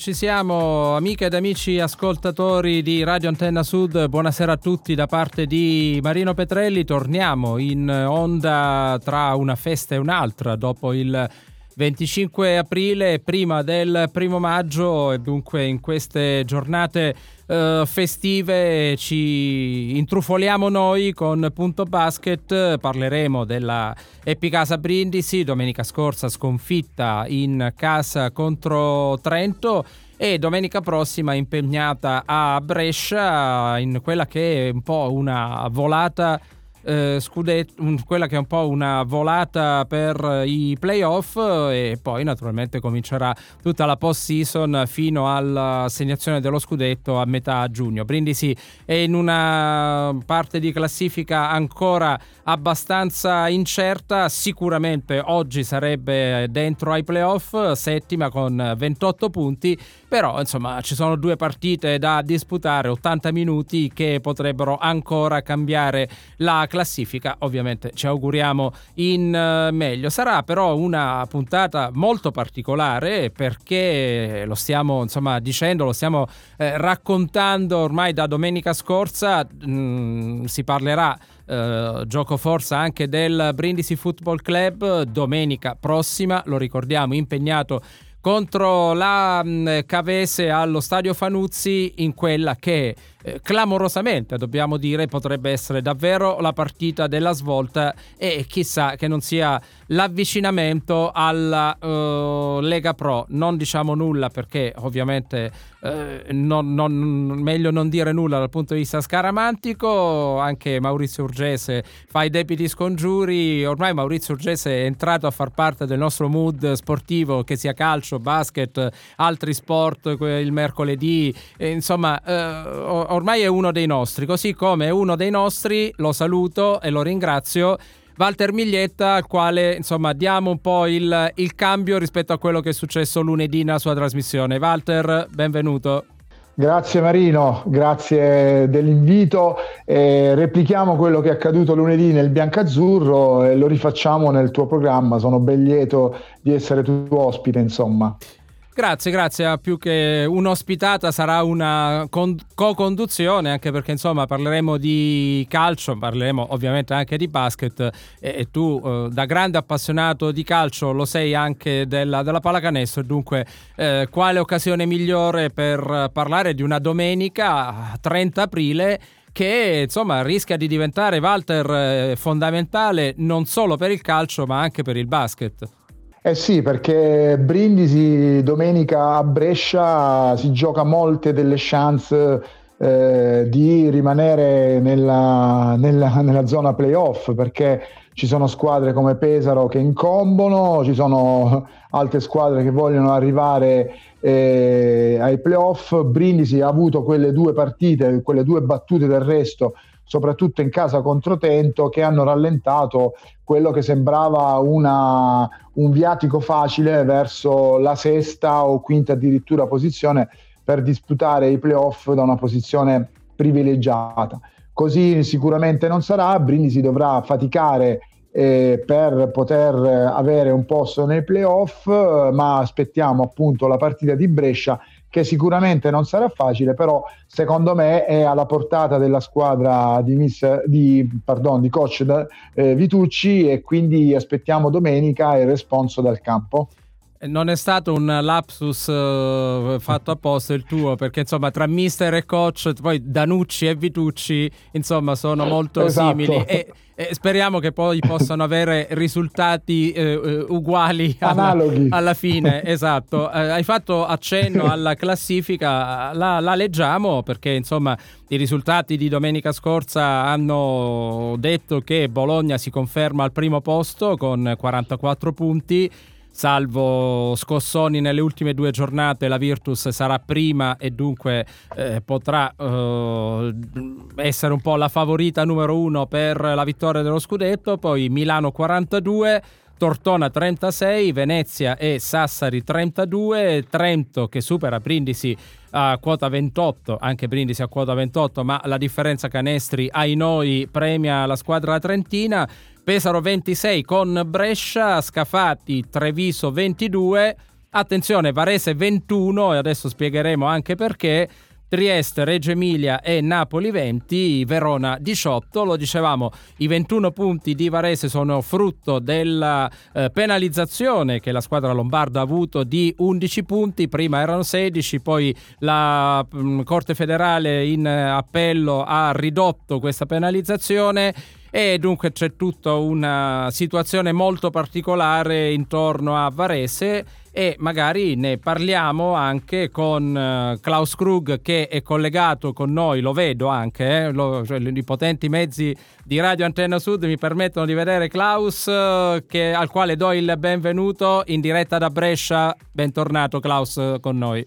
Ci siamo, amiche ed amici ascoltatori di Radio Antenna Sud, buonasera a tutti da parte di Marino Petrelli. Torniamo in onda tra una festa e un'altra dopo il 25 aprile, prima del primo maggio e dunque in queste giornate uh, festive ci intrufoliamo noi con Punto Basket, parleremo della Epicasa Brindisi, domenica scorsa sconfitta in casa contro Trento e domenica prossima impegnata a Brescia in quella che è un po' una volata eh, scudetto, quella che è un po' una volata per i playoff e poi naturalmente comincerà tutta la post season fino all'assegnazione dello scudetto a metà giugno. Brindisi è in una parte di classifica ancora abbastanza incerta, sicuramente oggi sarebbe dentro ai playoff, settima con 28 punti, però insomma ci sono due partite da disputare, 80 minuti che potrebbero ancora cambiare la classifica, ovviamente ci auguriamo in uh, meglio. Sarà però una puntata molto particolare perché lo stiamo insomma dicendo, lo stiamo eh, raccontando ormai da domenica scorsa, mh, mm, si parlerà Uh, gioco forza anche del Brindisi Football Club domenica prossima, lo ricordiamo, impegnato contro la mh, Cavese allo stadio Fanuzzi in quella che eh, clamorosamente, dobbiamo dire, potrebbe essere davvero la partita della svolta e chissà che non sia l'avvicinamento alla uh, Lega Pro. Non diciamo nulla perché ovviamente uh, non, non, meglio non dire nulla dal punto di vista scaramantico. Anche Maurizio Urgese fa i debiti scongiuri. Ormai Maurizio Urgese è entrato a far parte del nostro mood sportivo, che sia calcio, basket, altri sport, il mercoledì. Insomma, uh, ormai è uno dei nostri, così come uno dei nostri, lo saluto e lo ringrazio. Walter Miglietta, al quale insomma diamo un po' il, il cambio rispetto a quello che è successo lunedì nella sua trasmissione. Walter, benvenuto. Grazie Marino, grazie dell'invito. Eh, replichiamo quello che è accaduto lunedì nel Biancazzurro e lo rifacciamo nel tuo programma. Sono ben lieto di essere tuo ospite, insomma. Grazie, grazie. Più che un'ospitata sarà una con- co-conduzione, anche perché insomma parleremo di calcio, parleremo ovviamente anche di basket e, e tu eh, da grande appassionato di calcio lo sei anche della, della pallacanestro, dunque eh, quale occasione migliore per parlare di una domenica 30 aprile che insomma rischia di diventare Walter eh, fondamentale non solo per il calcio ma anche per il basket. Eh sì, perché Brindisi domenica a Brescia si gioca molte delle chance eh, di rimanere nella, nella, nella, zona playoff perché ci sono squadre come Pesaro che incombono, ci sono altre squadre che vogliono arrivare eh, ai playoff. Brindisi ha avuto quelle due partite, quelle due battute del resto soprattutto in casa contro Tento, che hanno rallentato quello che sembrava una, un viatico facile verso la sesta o quinta addirittura posizione per disputare i playoff da una posizione privilegiata. Così sicuramente non sarà, Brindisi dovrà faticare eh, per poter avere un posto nei playoff, ma aspettiamo appunto la partita di Brescia che sicuramente non sarà facile, però secondo me è alla portata della squadra di, miss, di, pardon, di coach eh, Vitucci e quindi aspettiamo domenica il responso dal campo. Non è stato un lapsus uh, fatto apposta il tuo, perché insomma tra mister e coach, poi Danucci e Vitucci, insomma, sono molto esatto. simili. E, e, speriamo che poi possano avere risultati uh, uguali alla, alla, fine. esatto. Uh, hai fatto accenno alla classifica, la, la leggiamo perché insomma i risultati di domenica scorsa hanno detto che Bologna si conferma al primo posto con 44 punti salvo scossoni nelle ultime due giornate, la Virtus sarà prima e dunque eh, potrà eh, essere un po' la favorita numero uno per la vittoria dello scudetto. Poi Milano 42. Tortona 36, Venezia e Sassari 32, Trento che supera Brindisi a quota 28, anche Brindisi a quota 28, ma la differenza canestri ai noi premia la squadra trentina. Pesaro 26 con Brescia, Scafati Treviso 22, attenzione Varese 21 e adesso spiegheremo anche perché. Trieste, Reggio Emilia e Napoli 20, Verona 18. Lo dicevamo, i 21 punti di Varese sono frutto della eh, penalizzazione che la squadra lombarda ha avuto di 11 punti, prima erano 16, poi la mh, mm, Corte federale in eh, appello ha ridotto questa penalizzazione e dunque c'è tutta una situazione molto particolare intorno a Varese e magari ne parliamo anche con uh, Klaus Krug che è collegato con noi, lo vedo anche, eh, lo, cioè, i potenti mezzi di Radio Antenna Sud mi permettono di vedere Klaus uh, che, al quale do il benvenuto in diretta da Brescia, bentornato Klaus con noi.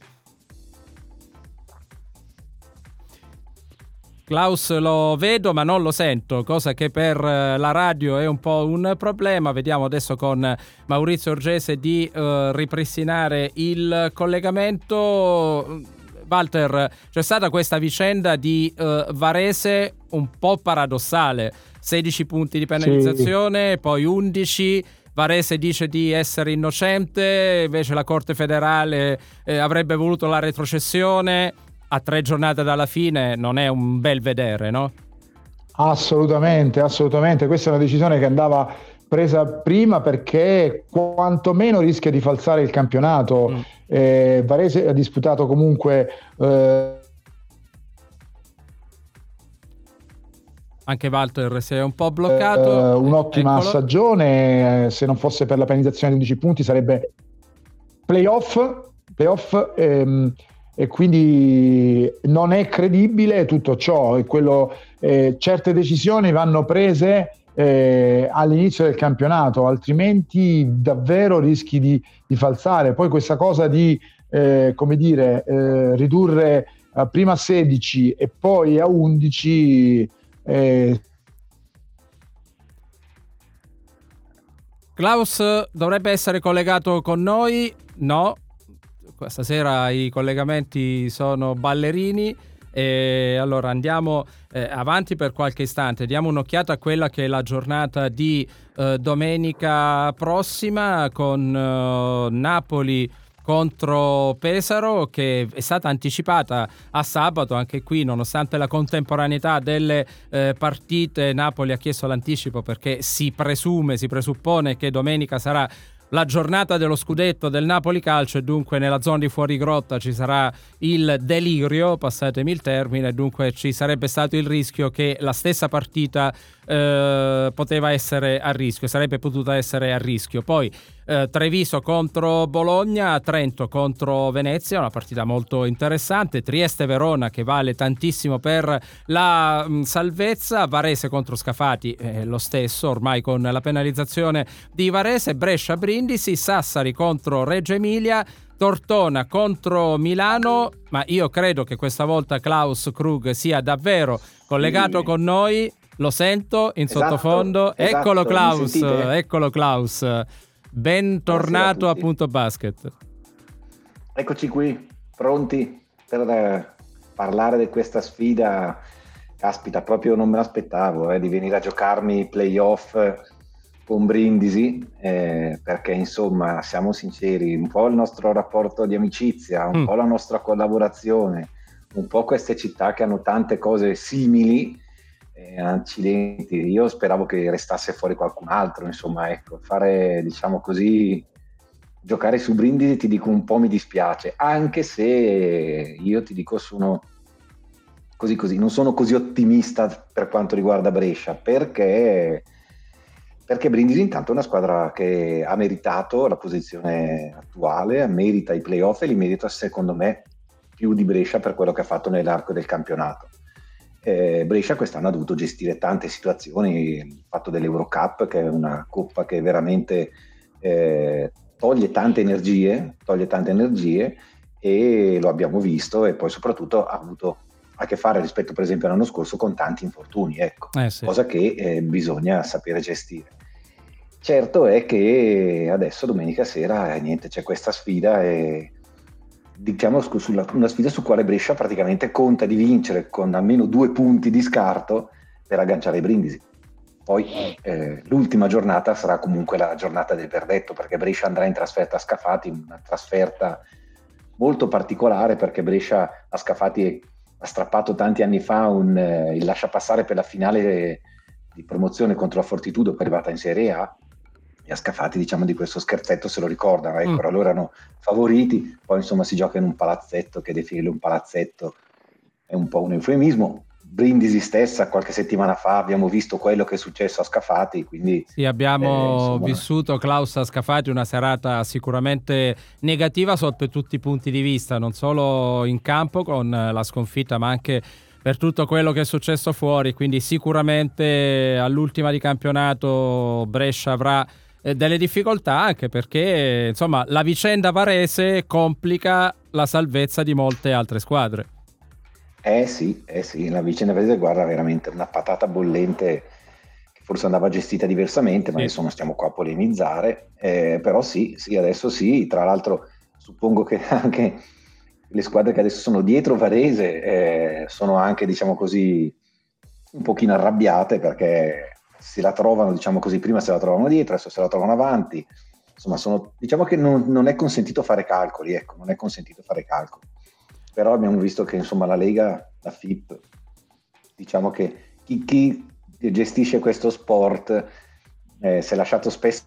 Klaus lo vedo ma non lo sento, cosa che per eh, la radio è un po' un problema. Vediamo adesso con Maurizio Orgese di uh, ripristinare il collegamento. Walter, c'è stata questa vicenda di uh, Varese un po' paradossale. 16 punti di penalizzazione, sì. poi 11. Varese dice di essere innocente, invece la Corte federale eh, avrebbe voluto la retrocessione a tre giornate dalla fine non è un bel vedere, no? Assolutamente, assolutamente. Questa è una decisione che andava presa prima perché quantomeno rischia di falsare il campionato. Mm. Eh, Varese ha disputato comunque... Eh, Anche Walter si è un po' bloccato. Eh, un'ottima Eccolo. stagione, eh, se non fosse per la penalizzazione di 11 punti sarebbe playoff, playoff ehm, e quindi non è credibile tutto ciò. Quello, eh, certe decisioni vanno prese eh, all'inizio del campionato, altrimenti davvero rischi di, di falsare. Poi questa cosa di eh, come dire, eh, ridurre prima a 16 e poi a 11 eh, Klaus dovrebbe essere collegato con noi? No, stasera i collegamenti sono ballerini. E allora andiamo eh, avanti per qualche istante, diamo un'occhiata a quella che è la giornata di eh, domenica prossima con eh, Napoli contro Pesaro che è stata anticipata a sabato anche qui nonostante la contemporaneità delle eh, partite Napoli ha chiesto l'anticipo perché si presume si presuppone che domenica sarà la giornata dello scudetto del Napoli Calcio e dunque nella zona di fuori grotta ci sarà il delirio, passatemi il termine, dunque ci sarebbe stato il rischio che la stessa partita eh, poteva essere a rischio, sarebbe potuta essere a rischio. Poi eh, Treviso contro Bologna, Trento contro Venezia, una partita molto interessante, Trieste-Verona che vale tantissimo per la mh, salvezza, Varese contro Scafati eh, lo stesso, ormai con la penalizzazione di Varese, Brescia-Brindisi, Sassari contro Reggio Emilia, Tortona contro Milano, ma io credo che questa volta Klaus Krug sia davvero collegato sì. con noi. Lo sento in esatto, sottofondo. Esatto, eccolo Klaus, eccolo Klaus. Bentornato a Punto Basket. Eccoci qui, pronti per eh, parlare di questa sfida. Caspita, proprio non me l'aspettavo eh, di venire a giocarmi i playoff con Brindisi, eh, perché insomma, siamo sinceri, un po' il nostro rapporto di amicizia, un mm. po' la nostra collaborazione, un po' queste città che hanno tante cose simili eh, accidenti, io speravo che restasse fuori qualcun altro, insomma, ecco, fare, diciamo così, giocare su Brindisi ti dico un po' mi dispiace, anche se io ti dico sono così così, non sono così ottimista per quanto riguarda Brescia, perché, perché Brindisi intanto è una squadra che ha meritato la posizione attuale, merita i playoff e li merita secondo me più di Brescia per quello che ha fatto nell'arco del campionato eh, Brescia quest'anno ha dovuto gestire tante situazioni, il fatto dell'Eurocup che è una coppa che veramente eh, toglie tante energie, toglie tante energie e lo abbiamo visto e poi soprattutto ha avuto a che fare rispetto per esempio all'anno scorso con tanti infortuni, ecco, eh sì. cosa che eh, bisogna sapere gestire. Certo è che adesso domenica sera eh, niente, c'è questa sfida e diciamo sulla, una sfida su quale Brescia praticamente conta di vincere con almeno due punti di scarto per agganciare i brindisi. Poi eh, l'ultima giornata sarà comunque la giornata del verdetto perché Brescia andrà in trasferta a Scafati, una trasferta molto particolare perché Brescia a Scafati ha strappato tanti anni fa un, eh, il lasciapassare per la finale di promozione contro la Fortitudo che è arrivata in Serie A e a Scafati diciamo di questo scherzetto se lo ricordano, ecco, mm. allora erano favoriti, poi insomma si gioca in un palazzetto che definire un palazzetto è un po' un eufemismo, Brindisi stessa qualche settimana fa abbiamo visto quello che è successo a Scafati. Quindi, sì, abbiamo eh, vissuto Klaus a Scafati una serata sicuramente negativa sotto tutti i punti di vista, non solo in campo con la sconfitta, ma anche per tutto quello che è successo fuori. Quindi sicuramente all'ultima di campionato Brescia avrà delle difficoltà anche perché insomma la vicenda Varese complica la salvezza di molte altre squadre. Eh sì, eh sì, la vicenda Varese guarda veramente una patata bollente che forse andava gestita diversamente, ma sì. adesso non stiamo qua a polemizzare, eh, però sì, sì, adesso sì, tra l'altro suppongo che anche le squadre che adesso sono dietro Varese eh, sono anche, diciamo così, un pochino arrabbiate perché se la trovano, diciamo così, prima se la trovano dietro, adesso se la trovano avanti, insomma, sono, diciamo che non, non è consentito fare calcoli, ecco, non è consentito fare calcoli. Però abbiamo visto che insomma la Lega, la FIP, diciamo che chi, chi gestisce questo sport eh, si è lasciato spesso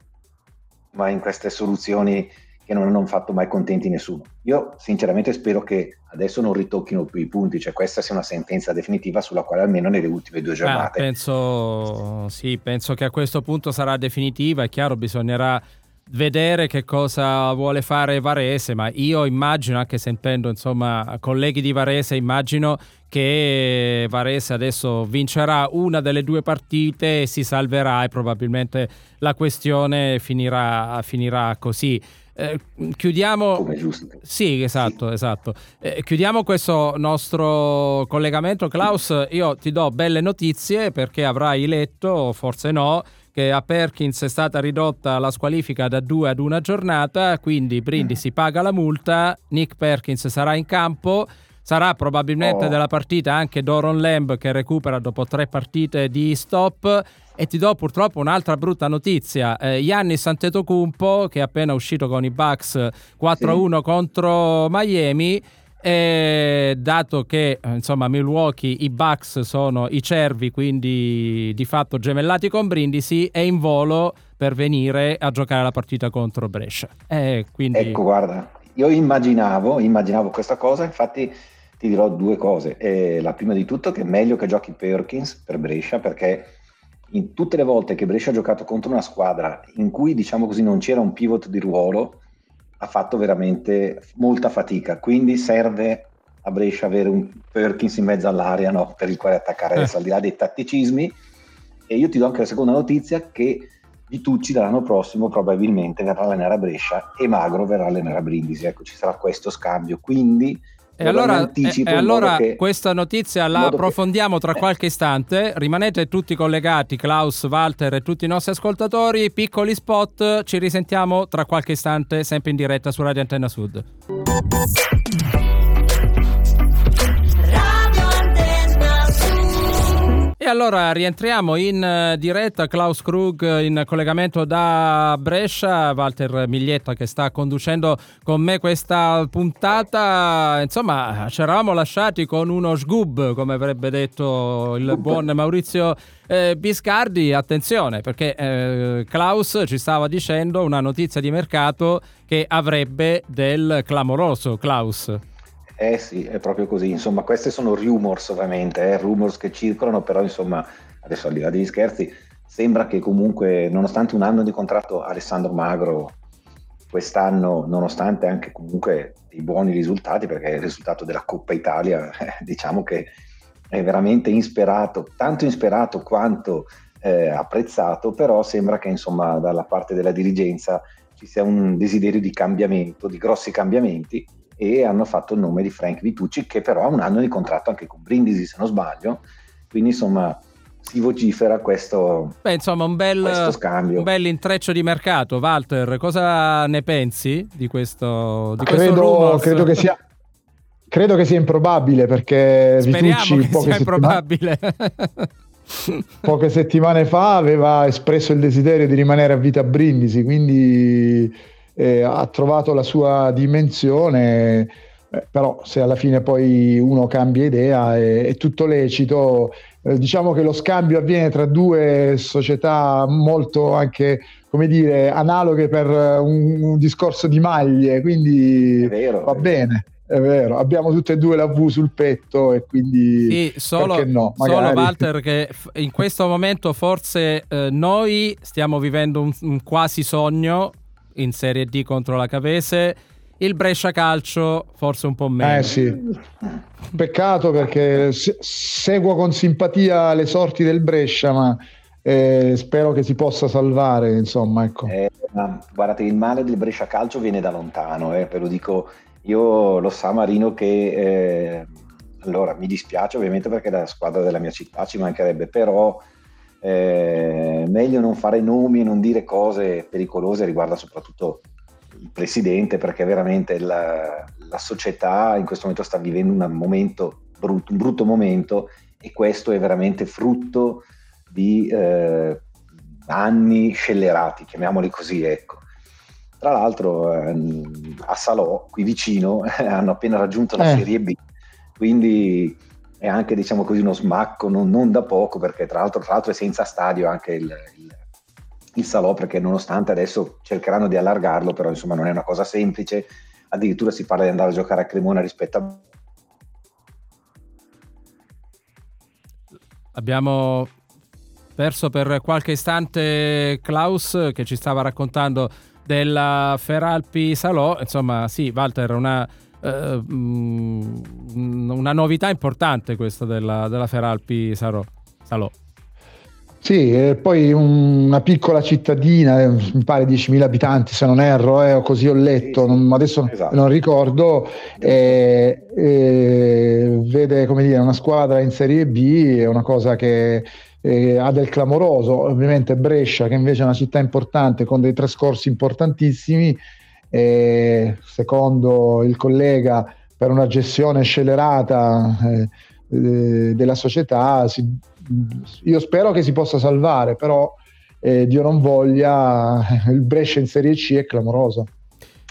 in queste soluzioni che non hanno fatto mai contenti nessuno. Io sinceramente spero che adesso non ritocchino più i punti, cioè questa sia una sentenza definitiva sulla quale almeno nelle ultime due giornate. Ah, penso, sì, penso che a questo punto sarà definitiva, è chiaro bisognerà vedere che cosa vuole fare Varese, ma io immagino, anche sentendo insomma colleghi di Varese, immagino che Varese adesso vincerà una delle due partite e si salverà e probabilmente la questione finirà, finirà così. Eh, chiudiamo sì esatto esatto eh, chiudiamo questo nostro collegamento Klaus io ti do belle notizie perché avrai letto forse no che a Perkins è stata ridotta la squalifica da due ad una giornata, quindi Brindisi paga la multa, Nick Perkins sarà in campo, sarà probabilmente oh. della partita anche Doron Lamb che recupera dopo tre partite di stop. E ti do purtroppo un'altra brutta notizia. Eh, Giannis Antetokounmpo, che è appena uscito con i Bucks 4-1 sì. contro Miami, e dato che insomma Milwaukee i Bucks sono i cervi, quindi di fatto gemellati con Brindisi, è in volo per venire a giocare la partita contro Brescia. E quindi... Ecco, guarda, io immaginavo, immaginavo questa cosa, infatti ti dirò due cose. Eh, la prima di tutto che è meglio che giochi Perkins per Brescia perché in tutte le volte che Brescia ha giocato contro una squadra in cui diciamo così non c'era un pivot di ruolo, ha fatto veramente molta fatica, quindi serve a Brescia avere un Perkins in mezzo all'area no? per il quale attaccare eh. adesso, al di là dei tatticismi. E io ti do anche la seconda notizia che Vitucci dall'anno prossimo probabilmente verrà a allenare a Brescia e Magro verrà a allenare a Brindisi. Ecco, ci sarà questo scambio. Quindi e allora, e, e allora che, questa notizia la approfondiamo che, tra qualche istante. Rimanete tutti collegati, Klaus, Walter e tutti i nostri ascoltatori. Piccoli spot, ci risentiamo tra qualche istante, sempre in diretta su Radio Antenna Sud. E allora rientriamo in eh, diretta, Klaus Krug in collegamento da Brescia, Walter Miglietta che sta conducendo con me questa puntata. Insomma, ci eravamo lasciati con uno sgub, come avrebbe detto il buon Maurizio eh, Biscardi. Attenzione, perché eh, Klaus ci stava dicendo una notizia di mercato che avrebbe del clamoroso. Klaus. Eh sì, è proprio così. Insomma, queste sono rumors ovviamente, eh, rumors che circolano, però insomma, adesso al di là degli scherzi, sembra che comunque, nonostante un anno di contratto, Alessandro Magro quest'anno, nonostante anche comunque i buoni risultati, perché il risultato della Coppa Italia, eh, diciamo che è veramente insperato, tanto insperato quanto eh, apprezzato, però sembra che insomma dalla parte della dirigenza ci sia un desiderio di cambiamento, di grossi cambiamenti e hanno fatto il nome di Frank Vitucci che però ha un anno di contratto anche con Brindisi se non sbaglio quindi insomma si vocifera questo, Beh, insomma, un bel, scambio. Un bel intreccio di mercato. Walter, cosa ne pensi di questo, di credo, credo, che sia, credo che sia improbabile perché Speriamo Vitucci che sia improbabile. poche settimane fa aveva espresso il desiderio di rimanere a vita a Brindisi, quindi eh, ha trovato la sua dimensione. Eh, però se alla fine poi uno cambia idea è, è tutto lecito. Eh, diciamo che lo scambio avviene tra due società molto anche come dire analoghe per un, un discorso di maglie, quindi vero, va bene. È vero, abbiamo tutte e due la V sul petto e quindi sì, solo, no, solo Walter che in questo momento forse eh, noi stiamo vivendo un, un, quasi sogno in Serie D contro la Cavese, il Brescia Calcio forse un po' meno. Eh sì, peccato perché se- seguo con simpatia le sorti del Brescia ma eh, spero che si possa salvare insomma ecco. Eh, guardate il male del Brescia Calcio viene da lontano, eh, ve lo dico io lo sa Marino che eh, allora mi dispiace ovviamente perché la squadra della mia città ci mancherebbe, però eh, meglio non fare nomi e non dire cose pericolose riguardo soprattutto il presidente perché veramente la, la società in questo momento sta vivendo un momento brutto, un brutto momento e questo è veramente frutto di eh, anni scellerati, chiamiamoli così, ecco. Tra l'altro ehm, a Salò, qui vicino, hanno appena raggiunto la eh. Serie B, quindi è anche diciamo così uno smacco non, non da poco perché tra l'altro, tra l'altro, è senza stadio anche il, il, il, Salò perché nonostante adesso cercheranno di allargarlo però insomma non è una cosa semplice addirittura si parla di andare a giocare a Cremona rispetto a abbiamo perso per qualche istante Klaus che ci stava raccontando della Feralpi Salò. Insomma, sì, Walter, una, eh, mm, una novità importante questa della, della Feralpi Salò. Salò. Sì, e poi una piccola cittadina, eh, mi pare 10.000 abitanti se non erro, eh, così ho letto, non, adesso esatto. non ricordo, eh, eh, vede come dire, una squadra in Serie B, è una cosa che eh, ha del clamoroso, ovviamente Brescia che invece è una città importante con dei trascorsi importantissimi, eh, secondo il collega per una gestione scelerata eh, eh della società, si, io spero che si possa salvare, però eh, Dio non voglia, il Brescia in Serie C è clamoroso.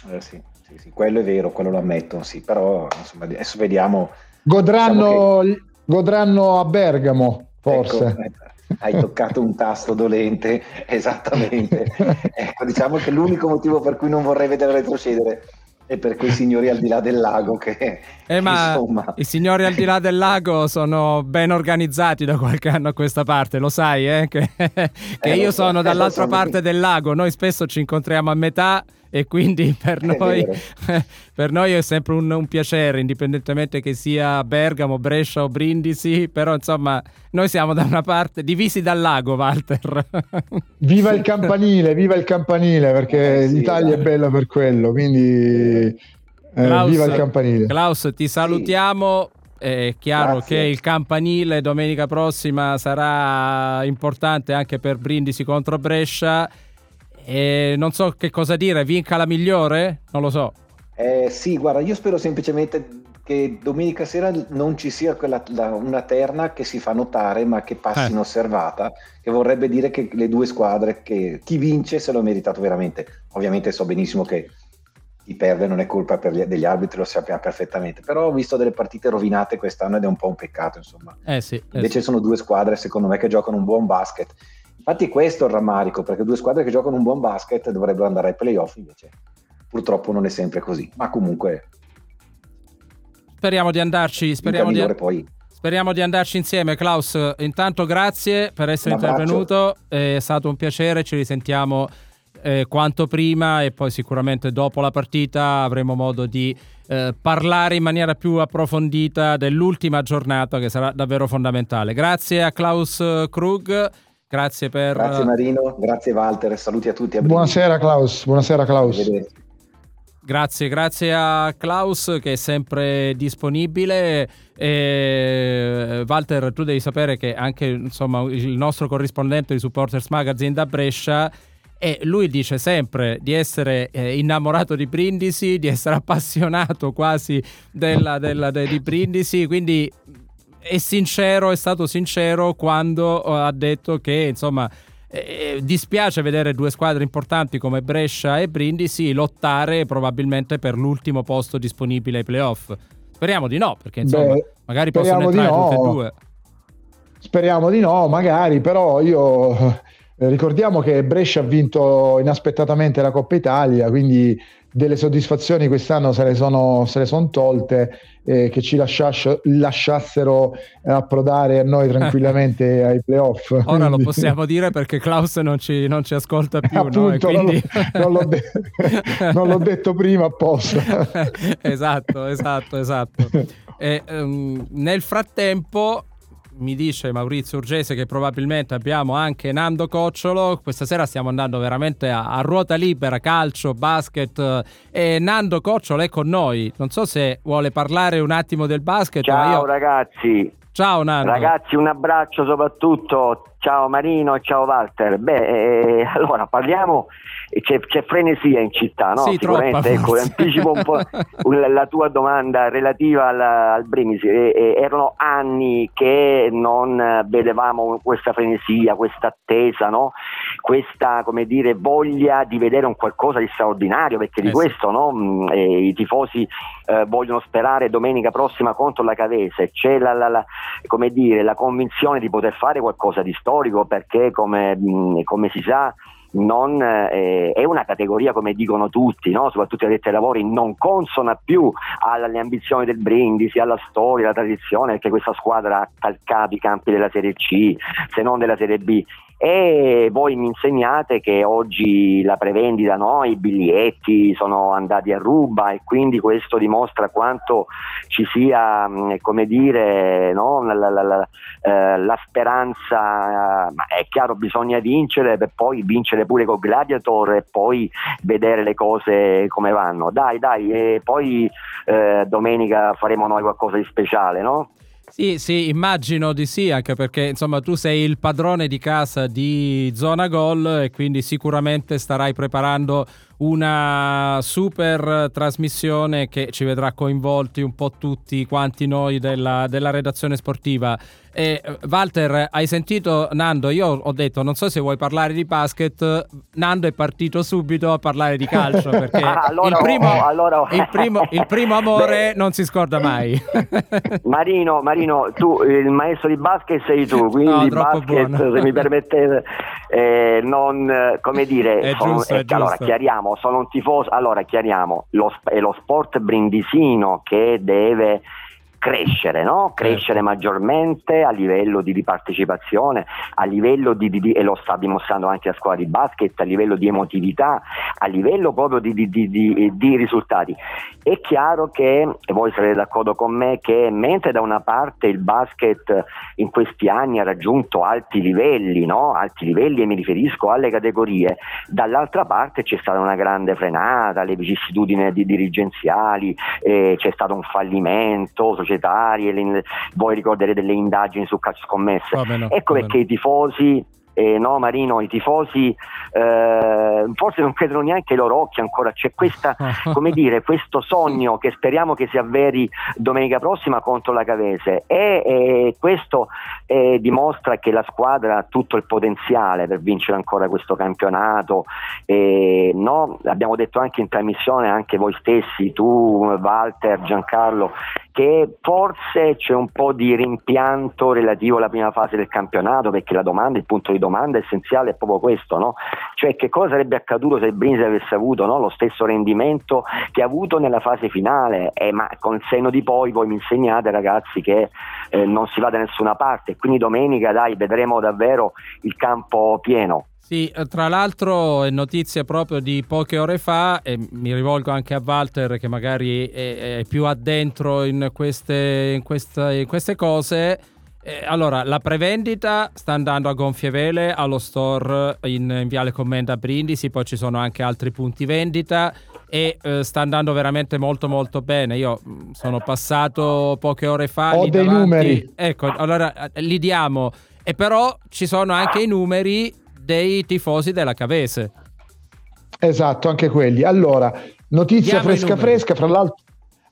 Eh, sì, sì, sì, quello è vero, quello lo ammetto, sì, però insomma, adesso vediamo. Godranno, diciamo che... godranno a Bergamo, forse. Ecco, hai toccato un tasto dolente, esattamente. ecco, diciamo che l'unico motivo per cui non vorrei vedere retrocedere è per quei signori al di là del lago che, eh, ma insomma... i signori al di là del lago sono ben organizzati da qualche anno a questa parte lo sai eh? che, che eh, io sono dall'altra parte del lago noi spesso ci incontriamo a metà e quindi per noi, per noi è sempre un, un, piacere, indipendentemente che sia Bergamo, Brescia o Brindisi, però insomma noi siamo da una parte divisi dal lago, Walter. viva il campanile, viva il campanile, perché eh, sì, l'Italia dai. è bella per quello, quindi eh, Klaus, viva il campanile. Klaus, ti salutiamo. Sì. È chiaro Grazie. che il campanile domenica prossima sarà importante anche per Brindisi contro Brescia e non so che cosa dire, vinca la migliore? Non lo so. Eh, sì, guarda, io spero semplicemente che domenica sera non ci sia quella, la, una terna che si fa notare ma che passi eh. inosservata, che vorrebbe dire che le due squadre, che chi vince se lo ha meritato veramente. Ovviamente so benissimo che chi perde non è colpa gli, degli arbitri, lo sappiamo perfettamente, però ho visto delle partite rovinate quest'anno ed è un po' un peccato, insomma. Eh sì, eh Invece sì. sono due squadre, secondo me, che giocano un buon basket Infatti questo è il rammarico, perché due squadre che giocano un buon basket dovrebbero andare ai playoff, invece purtroppo non è sempre così, ma comunque... Speriamo di andarci, speriamo di, poi. speriamo di andarci insieme. Klaus, intanto grazie per essere intervenuto, è stato un piacere, ci risentiamo eh, quanto prima e poi sicuramente dopo la partita avremo modo di eh, parlare in maniera più approfondita dell'ultima giornata che sarà davvero fondamentale. Grazie a Klaus Krug. Grazie per... Grazie Marino, grazie Walter, saluti a tutti. A buonasera Klaus, buonasera Klaus. Grazie, grazie a Klaus che è sempre disponibile. E, Walter, tu devi sapere che anche insomma, il nostro corrispondente di Supporters Magazine da Brescia e lui dice sempre di essere eh, innamorato di Brindisi, di essere appassionato quasi della, della, de, di Brindisi, quindi è sincero, è stato sincero quando ha detto che insomma eh, dispiace vedere due squadre importanti come Brescia e Brindisi lottare probabilmente per l'ultimo posto disponibile ai playoff. Speriamo di no, perché insomma, Beh, magari possono entrare no. tutte e due. Speriamo di no, magari, però io eh, ricordiamo che Brescia ha vinto inaspettatamente la Coppa Italia, quindi delle soddisfazioni quest'anno se le sono, se le sono tolte eh, che ci lasciass- lasciassero approdare a noi tranquillamente ai playoff. Ora quindi... lo possiamo dire perché Klaus non ci, non ci ascolta più. Appunto, no? quindi... non, l'ho de- non, l'ho detto prima apposta. esatto, esatto, esatto. E, um, nel frattempo mi dice Maurizio Urgese che probabilmente abbiamo anche Nando Cocciolo. Questa sera stiamo andando veramente a, a ruota libera, calcio, basket. E Nando Cocciolo è con noi. Non so se vuole parlare un attimo del basket. Ciao io... ragazzi. Ciao Nando. Ragazzi, un abbraccio soprattutto. Ciao Marino ciao Walter. Beh, eh, allora parliamo c'è, c'è, frenesia in città, no? Sì, Sicuramente, ecco, anticipo un po' la tua domanda relativa al, al Brindisi. E, erano anni che non vedevamo questa frenesia, questa attesa, no? questa come dire, voglia di vedere un qualcosa di straordinario, perché di eh questo no? Mm, i tifosi eh, vogliono sperare domenica prossima contro la Cavese. C'è la, la, la, dire, la convinzione di poter fare qualcosa di storico perché come, mm, come si sa non, eh, è una categoria, come dicono tutti, no? soprattutto addetti ai lavori, non consona più alle ambizioni del Brindisi, alla storia, alla tradizione, perché questa squadra ha calcato i campi della Serie C, se non della Serie B e voi mi insegnate che oggi la prevendita, no? i biglietti sono andati a ruba e quindi questo dimostra quanto ci sia, mm, come dire, no? la, la, la, eh, la, speranza, ma è chiaro bisogna vincere per poi vincere pure con Gladiator e poi vedere le cose come vanno. Dai, dai, e poi eh, domenica faremo noi qualcosa di speciale, no? Sì, sì, immagino di sì, anche perché insomma tu sei il padrone di casa di Zona Gol e quindi sicuramente starai preparando una super trasmissione che ci vedrà coinvolti un po' tutti quanti noi della, della redazione sportiva. E, Walter, hai sentito Nando? Io ho detto, non so se vuoi parlare di basket, Nando è partito subito a parlare di calcio perché ah, allora, il, primo, oh, allora... il, primo, il, primo, amore Beh. non si scorda mai. Marino, Marino, tu il maestro di basket sei tu, quindi no, basket, buono. se mi permettete, eh, non, come dire, è sono, giusto, è allora chiariamo, sono un tifoso, allora chiariamo, lo, è lo sport brindisino che deve crescere, no? crescere certo. maggiormente a livello di, di partecipazione, a livello di, di, e lo sta dimostrando anche la scuola di basket, a livello di emotività, a livello proprio di, risultati. È chiaro che, e voi sarete d'accordo con me, che mentre da una parte il basket in questi anni ha raggiunto alti livelli, no? alti livelli e mi riferisco alle categorie, dall'altra parte c'è stata una grande frenata, le vicissitudini dirigenziali, eh, c'è stato un fallimento societario, voi ricorderete delle indagini su calcio scommesse. No, ecco perché i tifosi eh, no Marino, i tifosi eh, forse non credono neanche ai loro occhi ancora, c'è questa, come dire, questo sogno che speriamo che si avveri domenica prossima contro la Cavese e, e questo eh, dimostra che la squadra ha tutto il potenziale per vincere ancora questo campionato, no? abbiamo detto anche in trasmissione, anche voi stessi, tu Walter, Giancarlo, che forse c'è un po' di rimpianto relativo alla prima fase del campionato perché la domanda, il punto di domanda essenziale è proprio questo, no? cioè che cosa sarebbe accaduto se il Brindisi avesse avuto no? lo stesso rendimento che ha avuto nella fase finale, eh, ma con il seno di poi voi mi insegnate ragazzi che eh, non si va da nessuna parte, quindi domenica dai vedremo davvero il campo pieno. Sì, eh, tra l'altro è notizia proprio di poche ore fa e mi rivolgo anche a Walter che magari è, è più addentro in queste, in questa, in queste cose. Eh, allora, la prevendita sta andando a gonfie vele allo store in, in Viale Commenda Brindisi, poi ci sono anche altri punti vendita e eh, sta andando veramente molto molto bene. Io mm, sono passato poche ore fa. Ho dei davanti. numeri. Ecco, allora eh, li diamo. E però ci sono anche i numeri dei tifosi della Cavese. Esatto, anche quelli. Allora, notizia Diamo fresca fresca, fra l'altro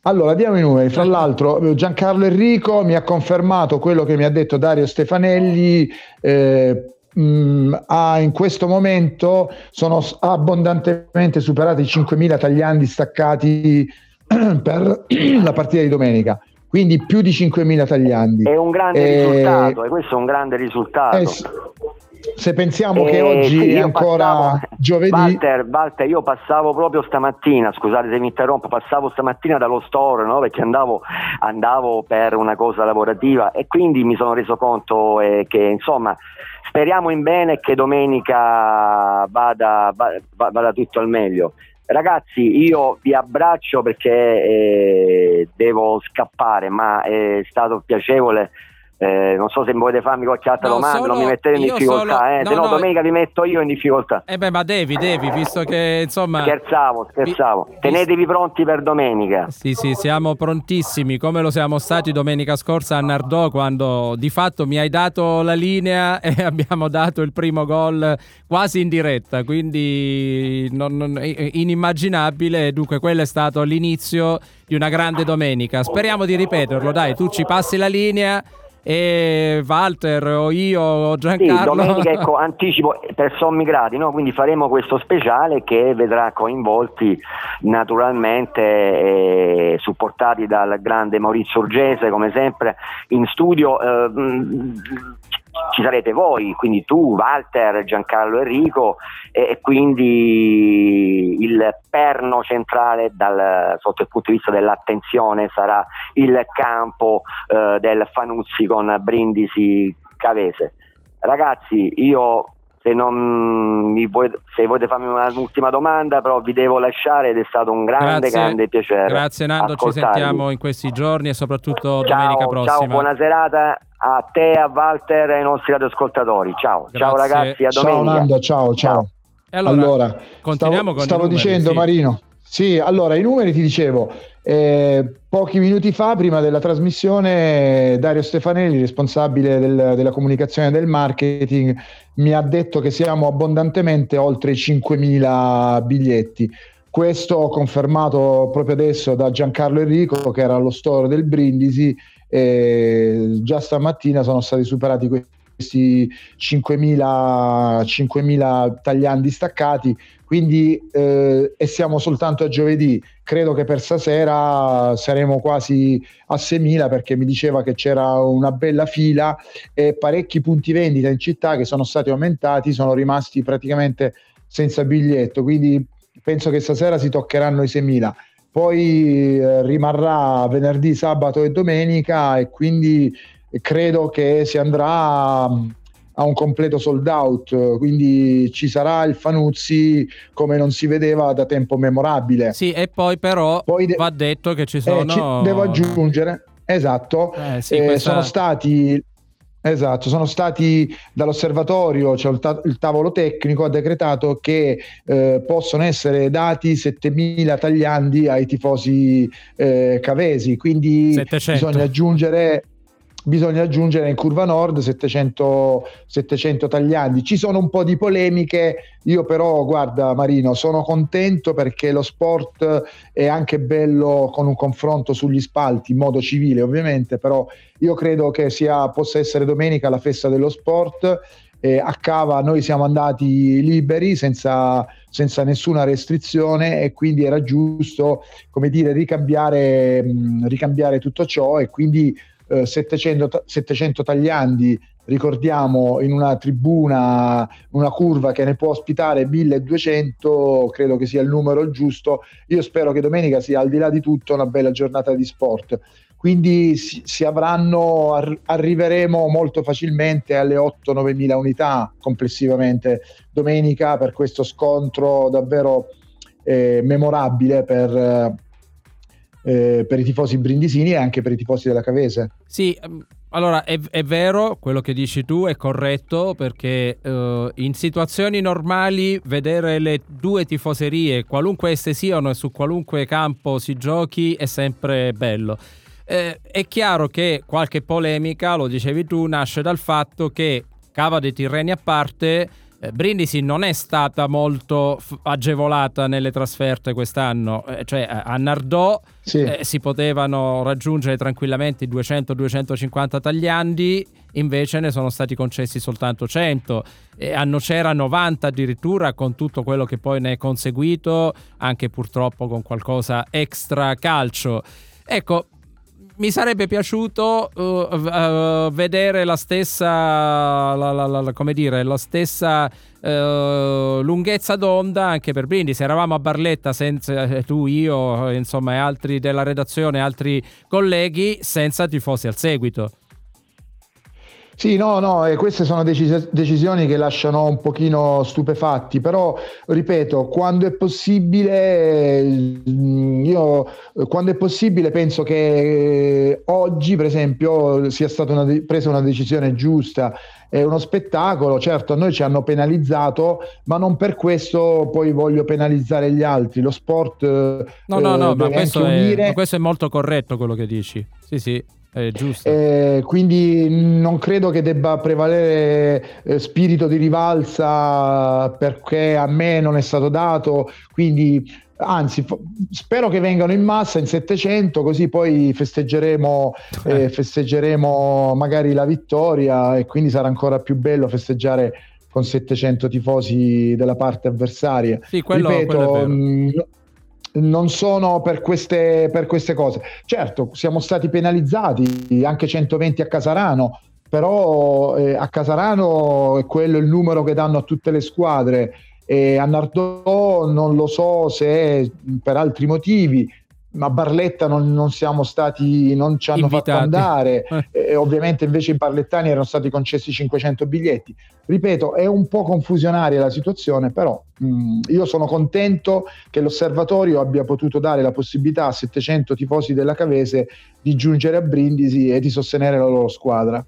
Allora, diamo i numeri. Fra l'altro, Giancarlo Enrico mi ha confermato quello che mi ha detto Dario Stefanelli. Eh, mh, mm, ha in questo momento sono abbondantemente superati i 5.000 tagliandi staccati per la partita di domenica quindi più di 5.000 tagliandi. È un grande eh, risultato, e questo è un grande risultato. Eh, se pensiamo eh, che oggi sì, è ancora passavo, giovedì. Walter, Walter, io passavo proprio stamattina, scusate se mi interrompo, passavo stamattina dallo store no? perché andavo, andavo, per una cosa lavorativa e quindi mi sono reso conto eh, che insomma speriamo in bene che domenica vada, vada, vada tutto al meglio. Ragazzi, io vi abbraccio perché eh, devo scappare, ma è stato piacevole eh, non so se volete farmi qualche altra no, domanda, non mi mettete in difficoltà, solo... eh. no, se no, domenica vi metto io in difficoltà. Eh beh, ma devi, devi, visto che insomma. Scherzavo, scherzavo. Vi... Tenetevi pronti per domenica. Sì, sì, siamo prontissimi, come lo siamo stati domenica scorsa a Nardò, quando di fatto mi hai dato la linea e abbiamo dato il primo gol quasi in diretta, quindi non, non, inimmaginabile. Dunque, quello è stato l'inizio di una grande domenica. Speriamo di ripeterlo, dai, tu ci passi la linea e Walter o io o Giancarlo. Sì, domenica ecco, anticipo per sommi gradi, no? quindi faremo questo speciale che vedrà coinvolti naturalmente eh, supportati dal grande Maurizio Urgese come sempre in studio. Eh, ci sarete voi, quindi tu, Walter, Giancarlo Enrico e, e quindi il perno centrale dal, sotto il punto di vista dell'attenzione sarà il campo eh, del Fanuzzi con Brindisi Cavese. Ragazzi, io se, non vuoi, se volete farmi un'ultima domanda, però vi devo lasciare ed è stato un grande, grazie, grande piacere. Grazie Nando, ci sentiamo in questi giorni e soprattutto ciao, domenica prossima. Ciao, buona serata a te, a Walter e ai nostri radioascoltatori. Ciao, grazie. ciao ragazzi, a domenica. Ciao Nando, ciao, ciao. ciao. allora, allora continuiamo stavo, con stavo numeri, dicendo sì. Marino. Sì, allora i numeri ti dicevo, eh, pochi minuti fa, prima della trasmissione, Dario Stefanelli, responsabile del, della comunicazione e del marketing, mi ha detto che siamo abbondantemente oltre i 5.000 biglietti. Questo confermato proprio adesso da Giancarlo Enrico, che era allo store del Brindisi, e già stamattina sono stati superati questi 5.000, 5.000 tagliandi staccati. Quindi eh, e siamo soltanto a giovedì. Credo che per stasera saremo quasi a 6.000 perché mi diceva che c'era una bella fila e parecchi punti vendita in città che sono stati aumentati sono rimasti praticamente senza biglietto. Quindi penso che stasera si toccheranno i 6.000 poi eh, rimarrà venerdì, sabato e domenica e quindi credo che si andrà a un completo sold out, quindi ci sarà il Fanuzzi come non si vedeva da tempo memorabile. Sì, e poi però poi de- va detto che ci sono... Eh, ci devo aggiungere, esatto, eh, sì, eh, questa... sono stati... Esatto, sono stati dall'osservatorio, cioè il, ta- il tavolo tecnico ha decretato che eh, possono essere dati 7.000 tagliandi ai tifosi eh, cavesi, quindi 700. bisogna aggiungere bisogna aggiungere in curva nord 700, 700 tagliandi. Ci sono un po' di polemiche, io però guarda Marino sono contento perché lo sport è anche bello con un confronto sugli spalti in modo civile ovviamente, però io credo che sia, possa essere domenica la festa dello sport. Eh, a Cava noi siamo andati liberi senza, senza, nessuna restrizione e quindi era giusto come dire ricambiare, mh, ricambiare tutto ciò e quindi 700, eh, 700 tagliandi, ricordiamo in una tribuna, una curva che ne può ospitare 1200, credo che sia il numero giusto. Io spero che domenica sia al di là di tutto una bella giornata di sport. Quindi si, si avranno, ar- arriveremo molto facilmente alle 8-9 mila unità complessivamente domenica per questo scontro davvero eh, memorabile per, eh, per i tifosi brindisini e anche per i tifosi della Cavese. Sì, ehm, allora è, è vero quello che dici tu, è corretto perché uh, in situazioni normali vedere le due tifoserie, qualunque esse siano e su qualunque campo si giochi, è sempre bello. Eh, è chiaro che qualche polemica, lo dicevi tu, nasce dal fatto che Cava dei Tirreni a parte eh, Brindisi non è stata molto f- agevolata nelle trasferte quest'anno, eh, cioè a Nardò sì. eh, si potevano raggiungere tranquillamente i 200-250 tagliandi, invece ne sono stati concessi soltanto 100. E a Nocera 90 addirittura con tutto quello che poi ne è conseguito, anche purtroppo con qualcosa extra calcio. Ecco, mi sarebbe piaciuto uh, uh, vedere la stessa, la, la, la, come dire, la stessa uh, lunghezza d'onda anche per Brindisi. Eravamo a Barletta senza tu, io, insomma, altri della redazione, altri colleghi, senza tifosi al seguito. Sì, no, no, e queste sono decis- decisioni che lasciano un pochino stupefatti, però ripeto, quando è possibile, io quando è possibile penso che oggi, per esempio, sia stata una de- presa una decisione giusta. È uno spettacolo, certo a noi ci hanno penalizzato, ma non per questo poi voglio penalizzare gli altri. Lo sport... No, no, no, ma questo, è, ma questo è molto corretto quello che dici. Sì, sì. Eh, eh, quindi non credo che debba prevalere eh, spirito di rivalsa perché a me non è stato dato, quindi anzi f- spero che vengano in massa in 700 così poi festeggeremo, eh, festeggeremo magari la vittoria e quindi sarà ancora più bello festeggiare con 700 tifosi della parte avversaria. Sì, quello, Ripeto, quello mh, non sono per queste, per queste cose. Certo, siamo stati penalizzati anche 120 a Casarano, però eh, a Casarano è quello il numero che danno a tutte le squadre. E a Nardò non lo so se per altri motivi, ma Barletta non, non, siamo stati, non ci hanno Invitati. fatto andare, eh. ovviamente invece i barlettani erano stati concessi 500 biglietti. Ripeto, è un po' confusionaria la situazione, però mh, mm, io sono contento che l'osservatorio abbia potuto dare la possibilità a 700 tifosi della Cavese di giungere a Brindisi e di sostenere la loro squadra.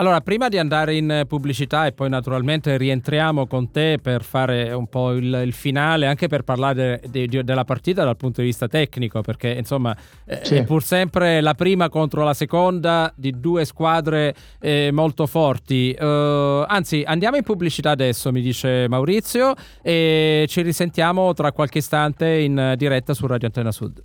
Allora, prima di andare in pubblicità e poi naturalmente rientriamo con te per fare un po' il, il finale, anche per parlare de, de, della partita dal punto di vista tecnico, perché insomma eh, sì. è pur sempre la prima contro la seconda di due squadre eh, molto forti. Uh, anzi, andiamo in pubblicità adesso, mi dice Maurizio, e ci risentiamo tra qualche istante in diretta su Radio Antenna Sud.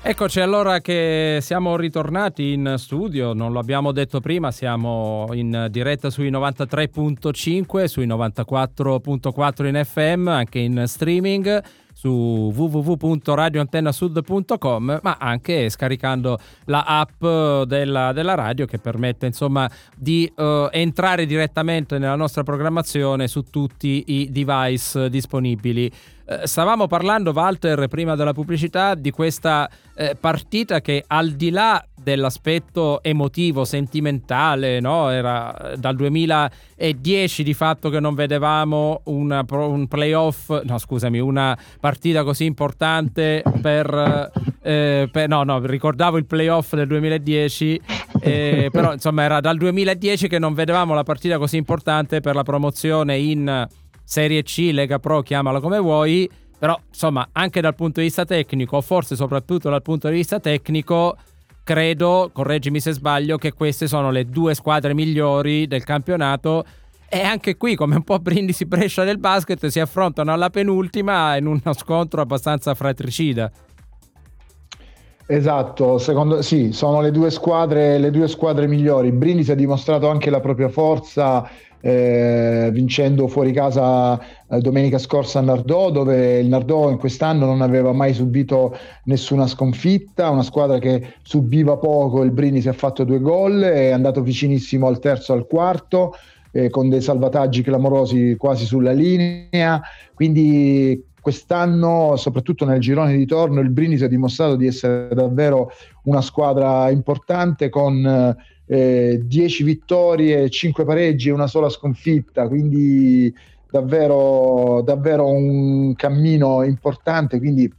Eccoci allora che siamo ritornati in studio, non lo abbiamo detto prima, siamo in diretta sui 93.5, sui 94.4 in FM, anche in streaming su www.radioantennasud.com ma anche scaricando la app della, della radio che permette insomma di uh, entrare direttamente nella nostra programmazione su tutti i device disponibili. Uh, stavamo parlando Walter prima della pubblicità di questa uh, partita che al di là dell'aspetto emotivo, sentimentale, no? era dal 2010 di fatto che non vedevamo una, un playoff, no scusami, una partita così importante per, eh, per no, no, ricordavo il playoff del 2010, eh, però insomma era dal 2010 che non vedevamo la partita così importante per la promozione in Serie C, Lega Pro, chiamala come vuoi, però insomma anche dal punto di vista tecnico, forse soprattutto dal punto di vista tecnico, credo, correggimi se sbaglio, che queste sono le due squadre migliori del campionato. E anche qui, come un po' Brindisi Brescia del basket, si affrontano alla penultima in uno scontro abbastanza fratricida. Esatto, secondo, sì, sono le due, squadre, le due squadre migliori. Brindisi ha dimostrato anche la propria forza eh, vincendo fuori casa eh, domenica scorsa a Nardò, dove il Nardò in quest'anno non aveva mai subito nessuna sconfitta, una squadra che subiva poco, il Brindisi ha fatto due gol, è andato vicinissimo al terzo al quarto. Eh, con dei salvataggi clamorosi quasi sulla linea, quindi quest'anno, soprattutto nel girone di torno, il Brindisi ha dimostrato di essere davvero una squadra importante con eh, 10 vittorie, 5 pareggi e una sola sconfitta, quindi davvero, davvero un cammino importante, quindi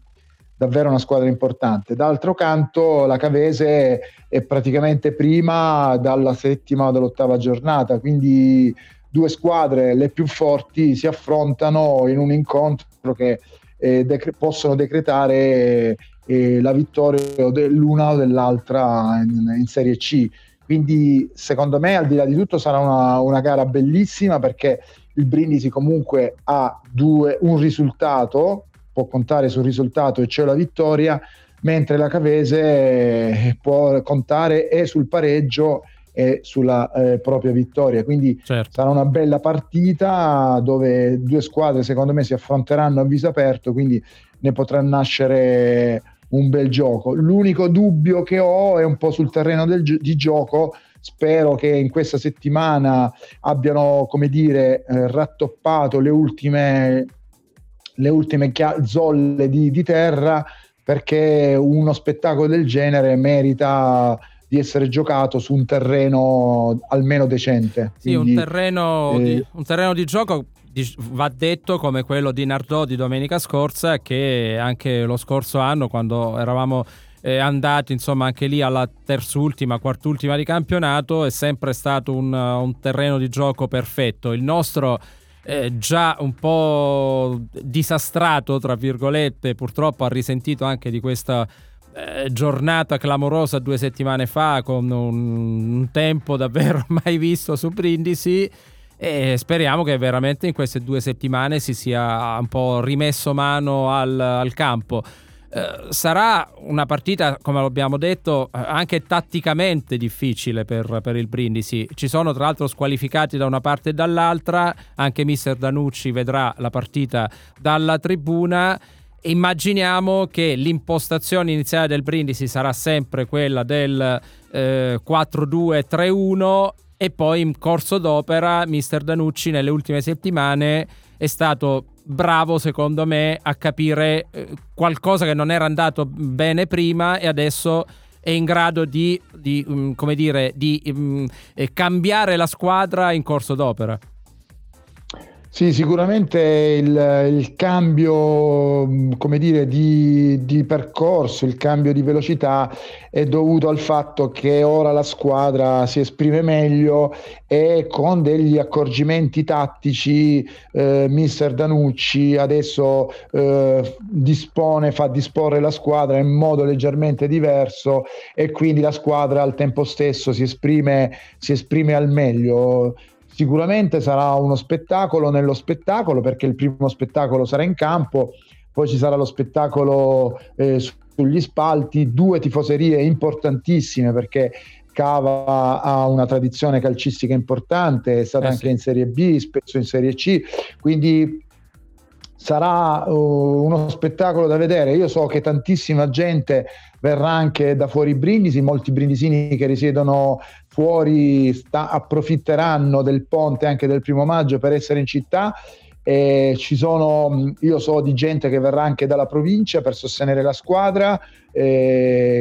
davvero una squadra importante. D'altro canto la Cavese è praticamente prima dalla settima o dall'ottava giornata, quindi due squadre, le più forti, si affrontano in un incontro che eh, dec- possono decretare eh, la vittoria dell'una o dell'altra in, in, Serie C. Quindi secondo me al di là di tutto sarà una, una gara bellissima perché il Brindisi comunque ha due, un risultato, può contare sul risultato e cioè la vittoria, mentre la Cavese eh, può contare e sul pareggio e sulla eh, propria vittoria. Quindi certo. sarà una bella partita dove due squadre secondo me si affronteranno a viso aperto, quindi ne potrà nascere un bel gioco. L'unico dubbio che ho è un po' sul terreno del, di gioco. Spero che in questa settimana abbiano, come dire, eh, rattoppato le ultime, le ultime chia- zolle di, di terra perché uno spettacolo del genere merita di essere giocato su un terreno almeno decente. Sì, Quindi, un, terreno eh... di, un terreno di gioco va detto come quello di Nardò di domenica scorsa che anche lo scorso anno quando eravamo eh, andati insomma anche lì alla terzultima, quartultima di campionato è sempre stato un, un terreno di gioco perfetto. Il nostro eh, già un po' disastrato, tra virgolette, purtroppo ha risentito anche di questa eh, giornata clamorosa due settimane fa con un, un tempo davvero mai visto su Brindisi e speriamo che veramente in queste due settimane si sia un po' rimesso mano al, al campo. Eh, sarà una partita, come abbiamo detto, anche tatticamente difficile per, per, il Brindisi. Ci sono tra l'altro squalificati da una parte e dall'altra, anche mister Danucci vedrà la partita dalla tribuna. Immaginiamo che l'impostazione iniziale del Brindisi sarà sempre quella del eh, 4-2-3-1 e poi in corso d'opera mister Danucci nelle ultime settimane è stato bravo secondo me a capire eh, qualcosa che non era andato bene prima e adesso è in grado di, di come dire, di um, cambiare la squadra in corso d'opera. Sì, sicuramente il, il cambio dire, di, di, percorso, il cambio di velocità è dovuto al fatto che ora la squadra si esprime meglio e con degli accorgimenti tattici eh, mister Danucci adesso eh, dispone, fa disporre la squadra in modo leggermente diverso e quindi la squadra al tempo stesso si esprime, si esprime al meglio. Sicuramente sarà uno spettacolo nello spettacolo perché il primo spettacolo sarà in campo, poi ci sarà lo spettacolo eh, sugli spalti, due tifoserie importantissime perché Cava ha una tradizione calcistica importante, è stata eh anche sì. in Serie B, spesso in Serie C, quindi sarà uh, uno spettacolo da vedere. Io so che tantissima gente verrà anche da fuori Brindisi, molti brindisini che risiedono fuori sta, approfitteranno del ponte anche del primo maggio per essere in città. E ci sono, io so di gente che verrà anche dalla provincia per sostenere la squadra,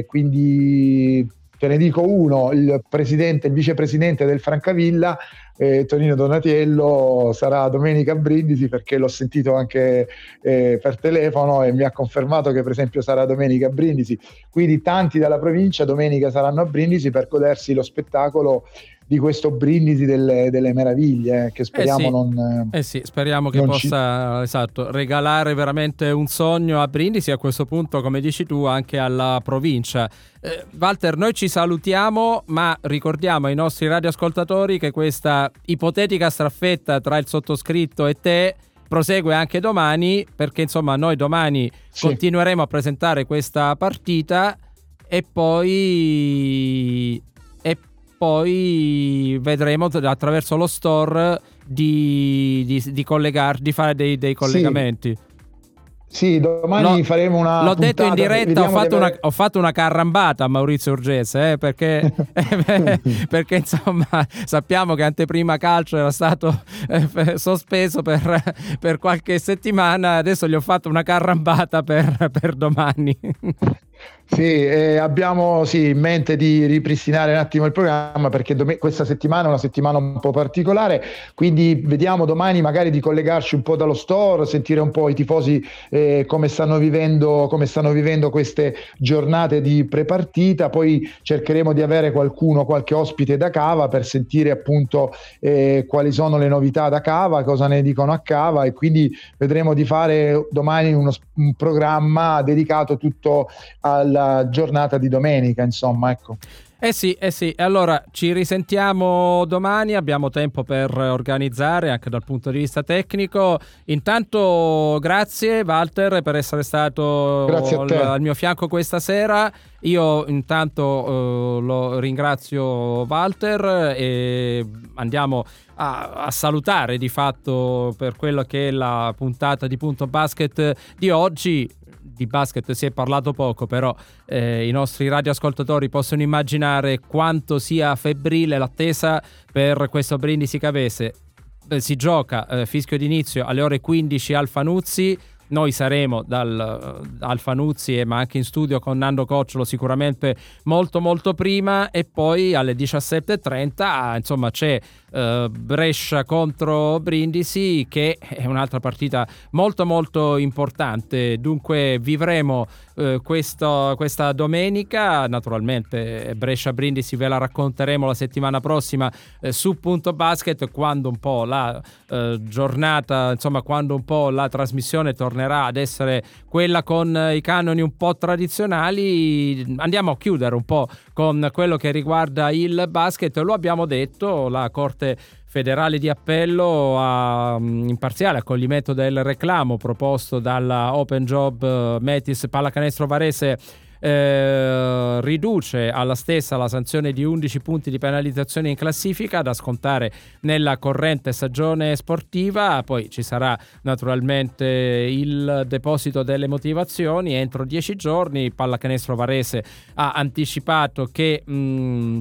quindi te ne dico uno, il presidente, il vicepresidente del Francavilla, eh, Tonino Donatiello, sarà domenica a Brindisi perché l'ho sentito anche eh, per telefono e mi ha confermato che per esempio sarà domenica a Brindisi. Quindi tanti dalla provincia domenica saranno a Brindisi per godersi lo spettacolo di questo brindisi delle, delle meraviglie eh, che speriamo eh sì. non eh sì speriamo che possa ci... esatto, regalare veramente un sogno a Brindisi a questo punto come dici tu anche alla provincia eh, Walter noi ci salutiamo ma ricordiamo ai nostri radioascoltatori che questa ipotetica straffetta tra il sottoscritto e te prosegue anche domani perché insomma noi domani sì. continueremo a presentare questa partita e poi poi vedremo attraverso lo store di, di, di, collegar, di fare dei, dei collegamenti. Sì. Sì, domani no, faremo una. L'ho detto in diretta, ho fatto, una, ho fatto, una, carrambata a Maurizio Urgese eh, perché, eh, perché, insomma sappiamo che anteprima calcio era stato eh, sospeso per, per, qualche settimana. Adesso gli ho fatto una carrambata per, per domani. Sì, eh, abbiamo sì, in mente di ripristinare un attimo il programma perché dom- questa settimana è una settimana un po' particolare, quindi vediamo domani magari di collegarci un po' dallo store, sentire un po' i tifosi eh, come, stanno vivendo, come stanno vivendo queste giornate di prepartita, poi cercheremo di avere qualcuno, qualche ospite da Cava per sentire appunto eh, quali sono le novità da Cava, cosa ne dicono a Cava e quindi vedremo di fare domani uno, un programma dedicato tutto al la giornata di domenica, insomma, ecco. Eh sì, eh sì, allora ci risentiamo domani, abbiamo tempo per organizzare anche dal punto di vista tecnico. Intanto grazie Walter per essere stato al, al mio fianco questa sera. Io intanto uh, lo ringrazio Walter e andiamo a, a, salutare di fatto per quello che è la puntata di Punto Basket di oggi di basket si è parlato poco, però eh, i nostri radioascoltatori possono immaginare quanto sia febbrile l'attesa per questo Brindisi Cavese. Eh, si gioca eh, fischio d'inizio alle ore 15 al Fanuzzi. Noi saremo dal Alfanuzzi ma anche in studio con Nando Cocciolo sicuramente molto molto prima e poi alle 17.30 insomma c'è uh, Brescia contro Brindisi che è un'altra partita molto molto importante. Dunque vivremo uh, questo, questa domenica. Naturalmente Brescia Brindisi ve la racconteremo la settimana prossima uh, su Punto Basket quando un po' la giornata insomma quando un po' la trasmissione tornerà ad essere quella con i canoni un po' tradizionali. Andiamo a chiudere un po' con quello che riguarda il basket. Lo abbiamo detto la Corte Corte federale di appello a mm, imparziale accoglimento del reclamo proposto dalla Open Job eh, Metis Pallacanestro Varese eh, riduce alla stessa la sanzione di 11 punti di penalizzazione in classifica da scontare nella corrente stagione sportiva. Poi ci sarà naturalmente il deposito delle motivazioni entro 10 giorni. Pallacanestro Varese ha anticipato che mh, mm,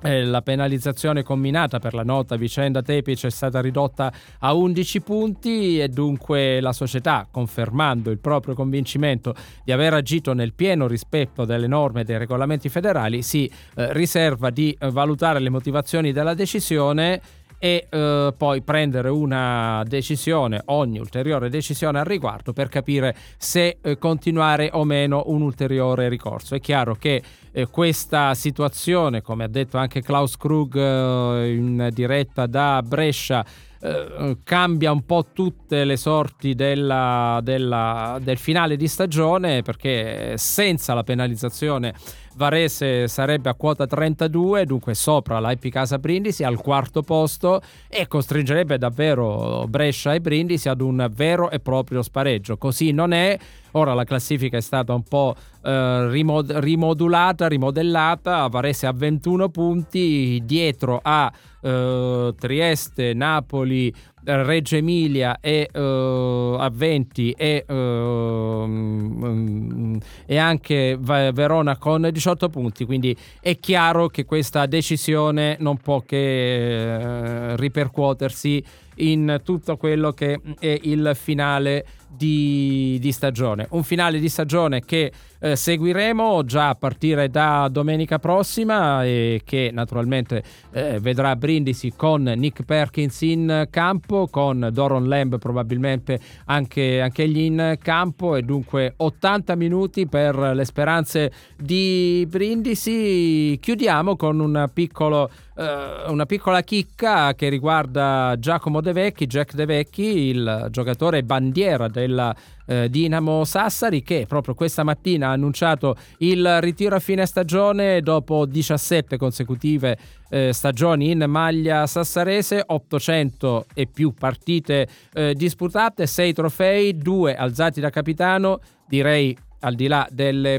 la penalizzazione combinata per la nota vicenda Tepic è stata ridotta a 11 punti e dunque la società, confermando il proprio convincimento di aver agito nel pieno rispetto delle norme e dei regolamenti federali, si eh, riserva di eh, valutare le motivazioni della decisione e eh, poi prendere una decisione, ogni ulteriore decisione al riguardo per capire se eh, continuare o meno un ulteriore ricorso. È chiaro che eh, questa situazione, come ha detto anche Klaus Krug eh, in diretta da Brescia, eh, cambia un po' tutte le sorti della, della, del finale di stagione perché senza la penalizzazione Varese sarebbe a quota 32, dunque sopra l'IP Casa Brindisi al quarto posto e costringerebbe davvero Brescia e Brindisi ad un vero e proprio spareggio. Così non è. Ora la classifica è stata un po' eh, rimod- rimodulata, rimodellata. Varese a 21 punti, dietro a eh, Trieste, Napoli, Reggio Emilia e uh, a 20 e, uh, um, e, anche Verona con 18 punti quindi è chiaro che questa decisione non può che uh, ripercuotersi in tutto quello che è il finale di, di stagione. Un finale di stagione che eh, seguiremo già a partire da domenica prossima e che naturalmente eh, vedrà Brindisi con Nick Perkins in campo, con Doron Lamb probabilmente anche, anche egli in campo e dunque 80 minuti per le speranze di Brindisi. Chiudiamo con un piccolo uh, una piccola chicca che riguarda Giacomo De Vecchi, Jack De Vecchi, il giocatore bandiera della uh, Dinamo Sassari, che proprio questa mattina ha annunciato il ritiro a fine stagione dopo 17 consecutive uh, stagioni in maglia sassarese, 800 e più partite disputate, 6 trofei, 2 alzati da capitano, direi al di,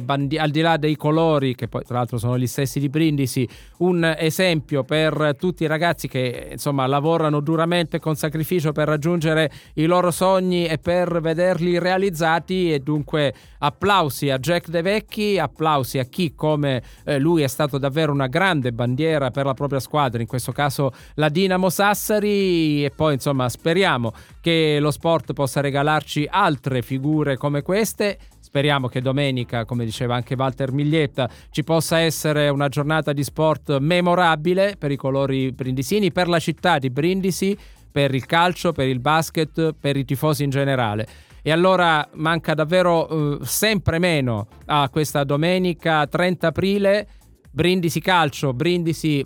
bandi- al di là dei colori, che poi tra l'altro sono gli stessi di Brindisi, un esempio per tutti i ragazzi che insomma lavorano duramente con sacrificio per raggiungere i loro sogni e per vederli realizzati. E dunque applausi a Jack De Vecchi, applausi a chi come eh, lui è stato davvero una grande bandiera per la propria squadra, in questo caso la Dinamo Sassari. E poi insomma speriamo che lo sport possa regalarci altre figure come queste speriamo che domenica, come diceva anche Walter Miglietta, ci possa essere una giornata di sport memorabile per i colori brindisini, per la città di Brindisi, per il calcio, per il basket, per i tifosi in generale. E allora manca davvero uh, sempre meno a questa domenica 30 aprile. Brindisi calcio, Brindisi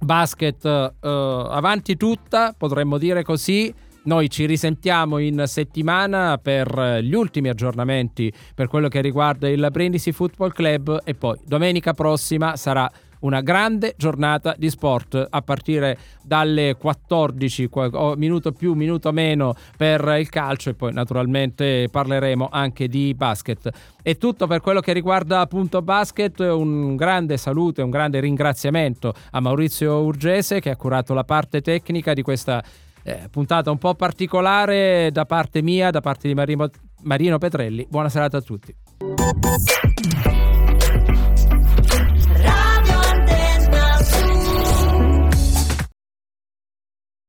basket uh, avanti tutta, potremmo dire così. Noi ci risentiamo in settimana per gli ultimi aggiornamenti per quello che riguarda il Brindisi Football Club e poi domenica prossima sarà una grande giornata di sport a partire dalle 14, minuto più, minuto meno per il calcio e poi naturalmente parleremo anche di basket. È tutto per quello che riguarda appunto basket, un grande saluto e un grande ringraziamento a Maurizio Urgese che ha curato la parte tecnica di questa eh, puntata un po' particolare da parte mia, da parte di Marino, Marino Petrelli. Buona serata a tutti.